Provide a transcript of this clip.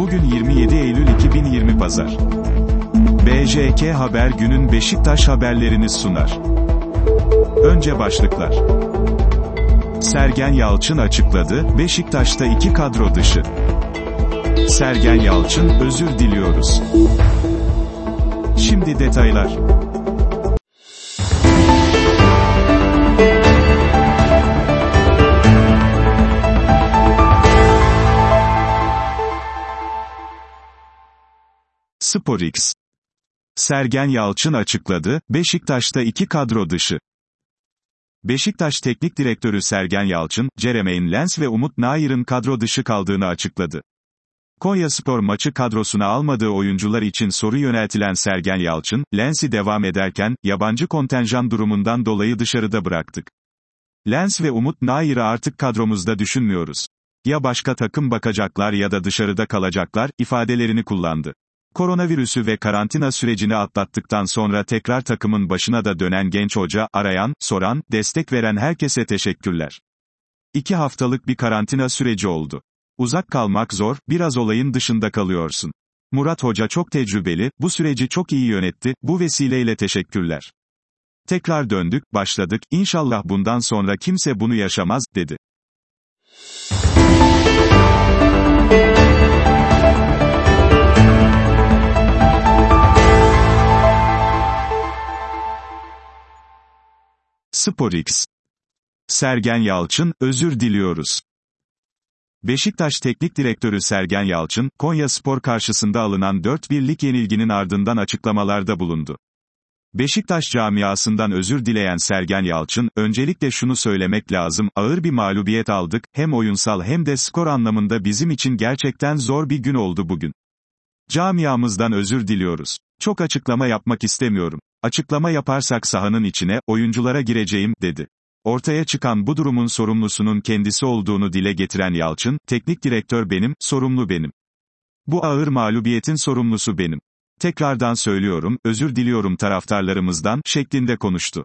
Bugün 27 Eylül 2020 Pazar. BJK Haber günün Beşiktaş haberlerini sunar. Önce başlıklar. Sergen Yalçın açıkladı, Beşiktaş'ta iki kadro dışı. Sergen Yalçın, özür diliyoruz. Şimdi detaylar. SporX. Sergen Yalçın açıkladı, Beşiktaş'ta iki kadro dışı. Beşiktaş Teknik Direktörü Sergen Yalçın, Jeremaine Lens ve Umut Nair'in kadro dışı kaldığını açıkladı. Konya Spor maçı kadrosuna almadığı oyuncular için soru yöneltilen Sergen Yalçın, Lens'i devam ederken, yabancı kontenjan durumundan dolayı dışarıda bıraktık. Lens ve Umut Nair'i artık kadromuzda düşünmüyoruz. Ya başka takım bakacaklar ya da dışarıda kalacaklar, ifadelerini kullandı. Koronavirüsü ve karantina sürecini atlattıktan sonra tekrar takımın başına da dönen genç hoca, arayan, soran, destek veren herkese teşekkürler. İki haftalık bir karantina süreci oldu. Uzak kalmak zor, biraz olayın dışında kalıyorsun. Murat Hoca çok tecrübeli, bu süreci çok iyi yönetti, bu vesileyle teşekkürler. Tekrar döndük, başladık, inşallah bundan sonra kimse bunu yaşamaz, dedi. SporX. Sergen Yalçın, özür diliyoruz. Beşiktaş Teknik Direktörü Sergen Yalçın, Konya Spor karşısında alınan 4-1'lik yenilginin ardından açıklamalarda bulundu. Beşiktaş camiasından özür dileyen Sergen Yalçın, öncelikle şunu söylemek lazım, ağır bir mağlubiyet aldık, hem oyunsal hem de skor anlamında bizim için gerçekten zor bir gün oldu bugün. Camiamızdan özür diliyoruz. Çok açıklama yapmak istemiyorum. Açıklama yaparsak sahanın içine, oyunculara gireceğim, dedi. Ortaya çıkan bu durumun sorumlusunun kendisi olduğunu dile getiren Yalçın, teknik direktör benim, sorumlu benim. Bu ağır mağlubiyetin sorumlusu benim. Tekrardan söylüyorum, özür diliyorum taraftarlarımızdan, şeklinde konuştu.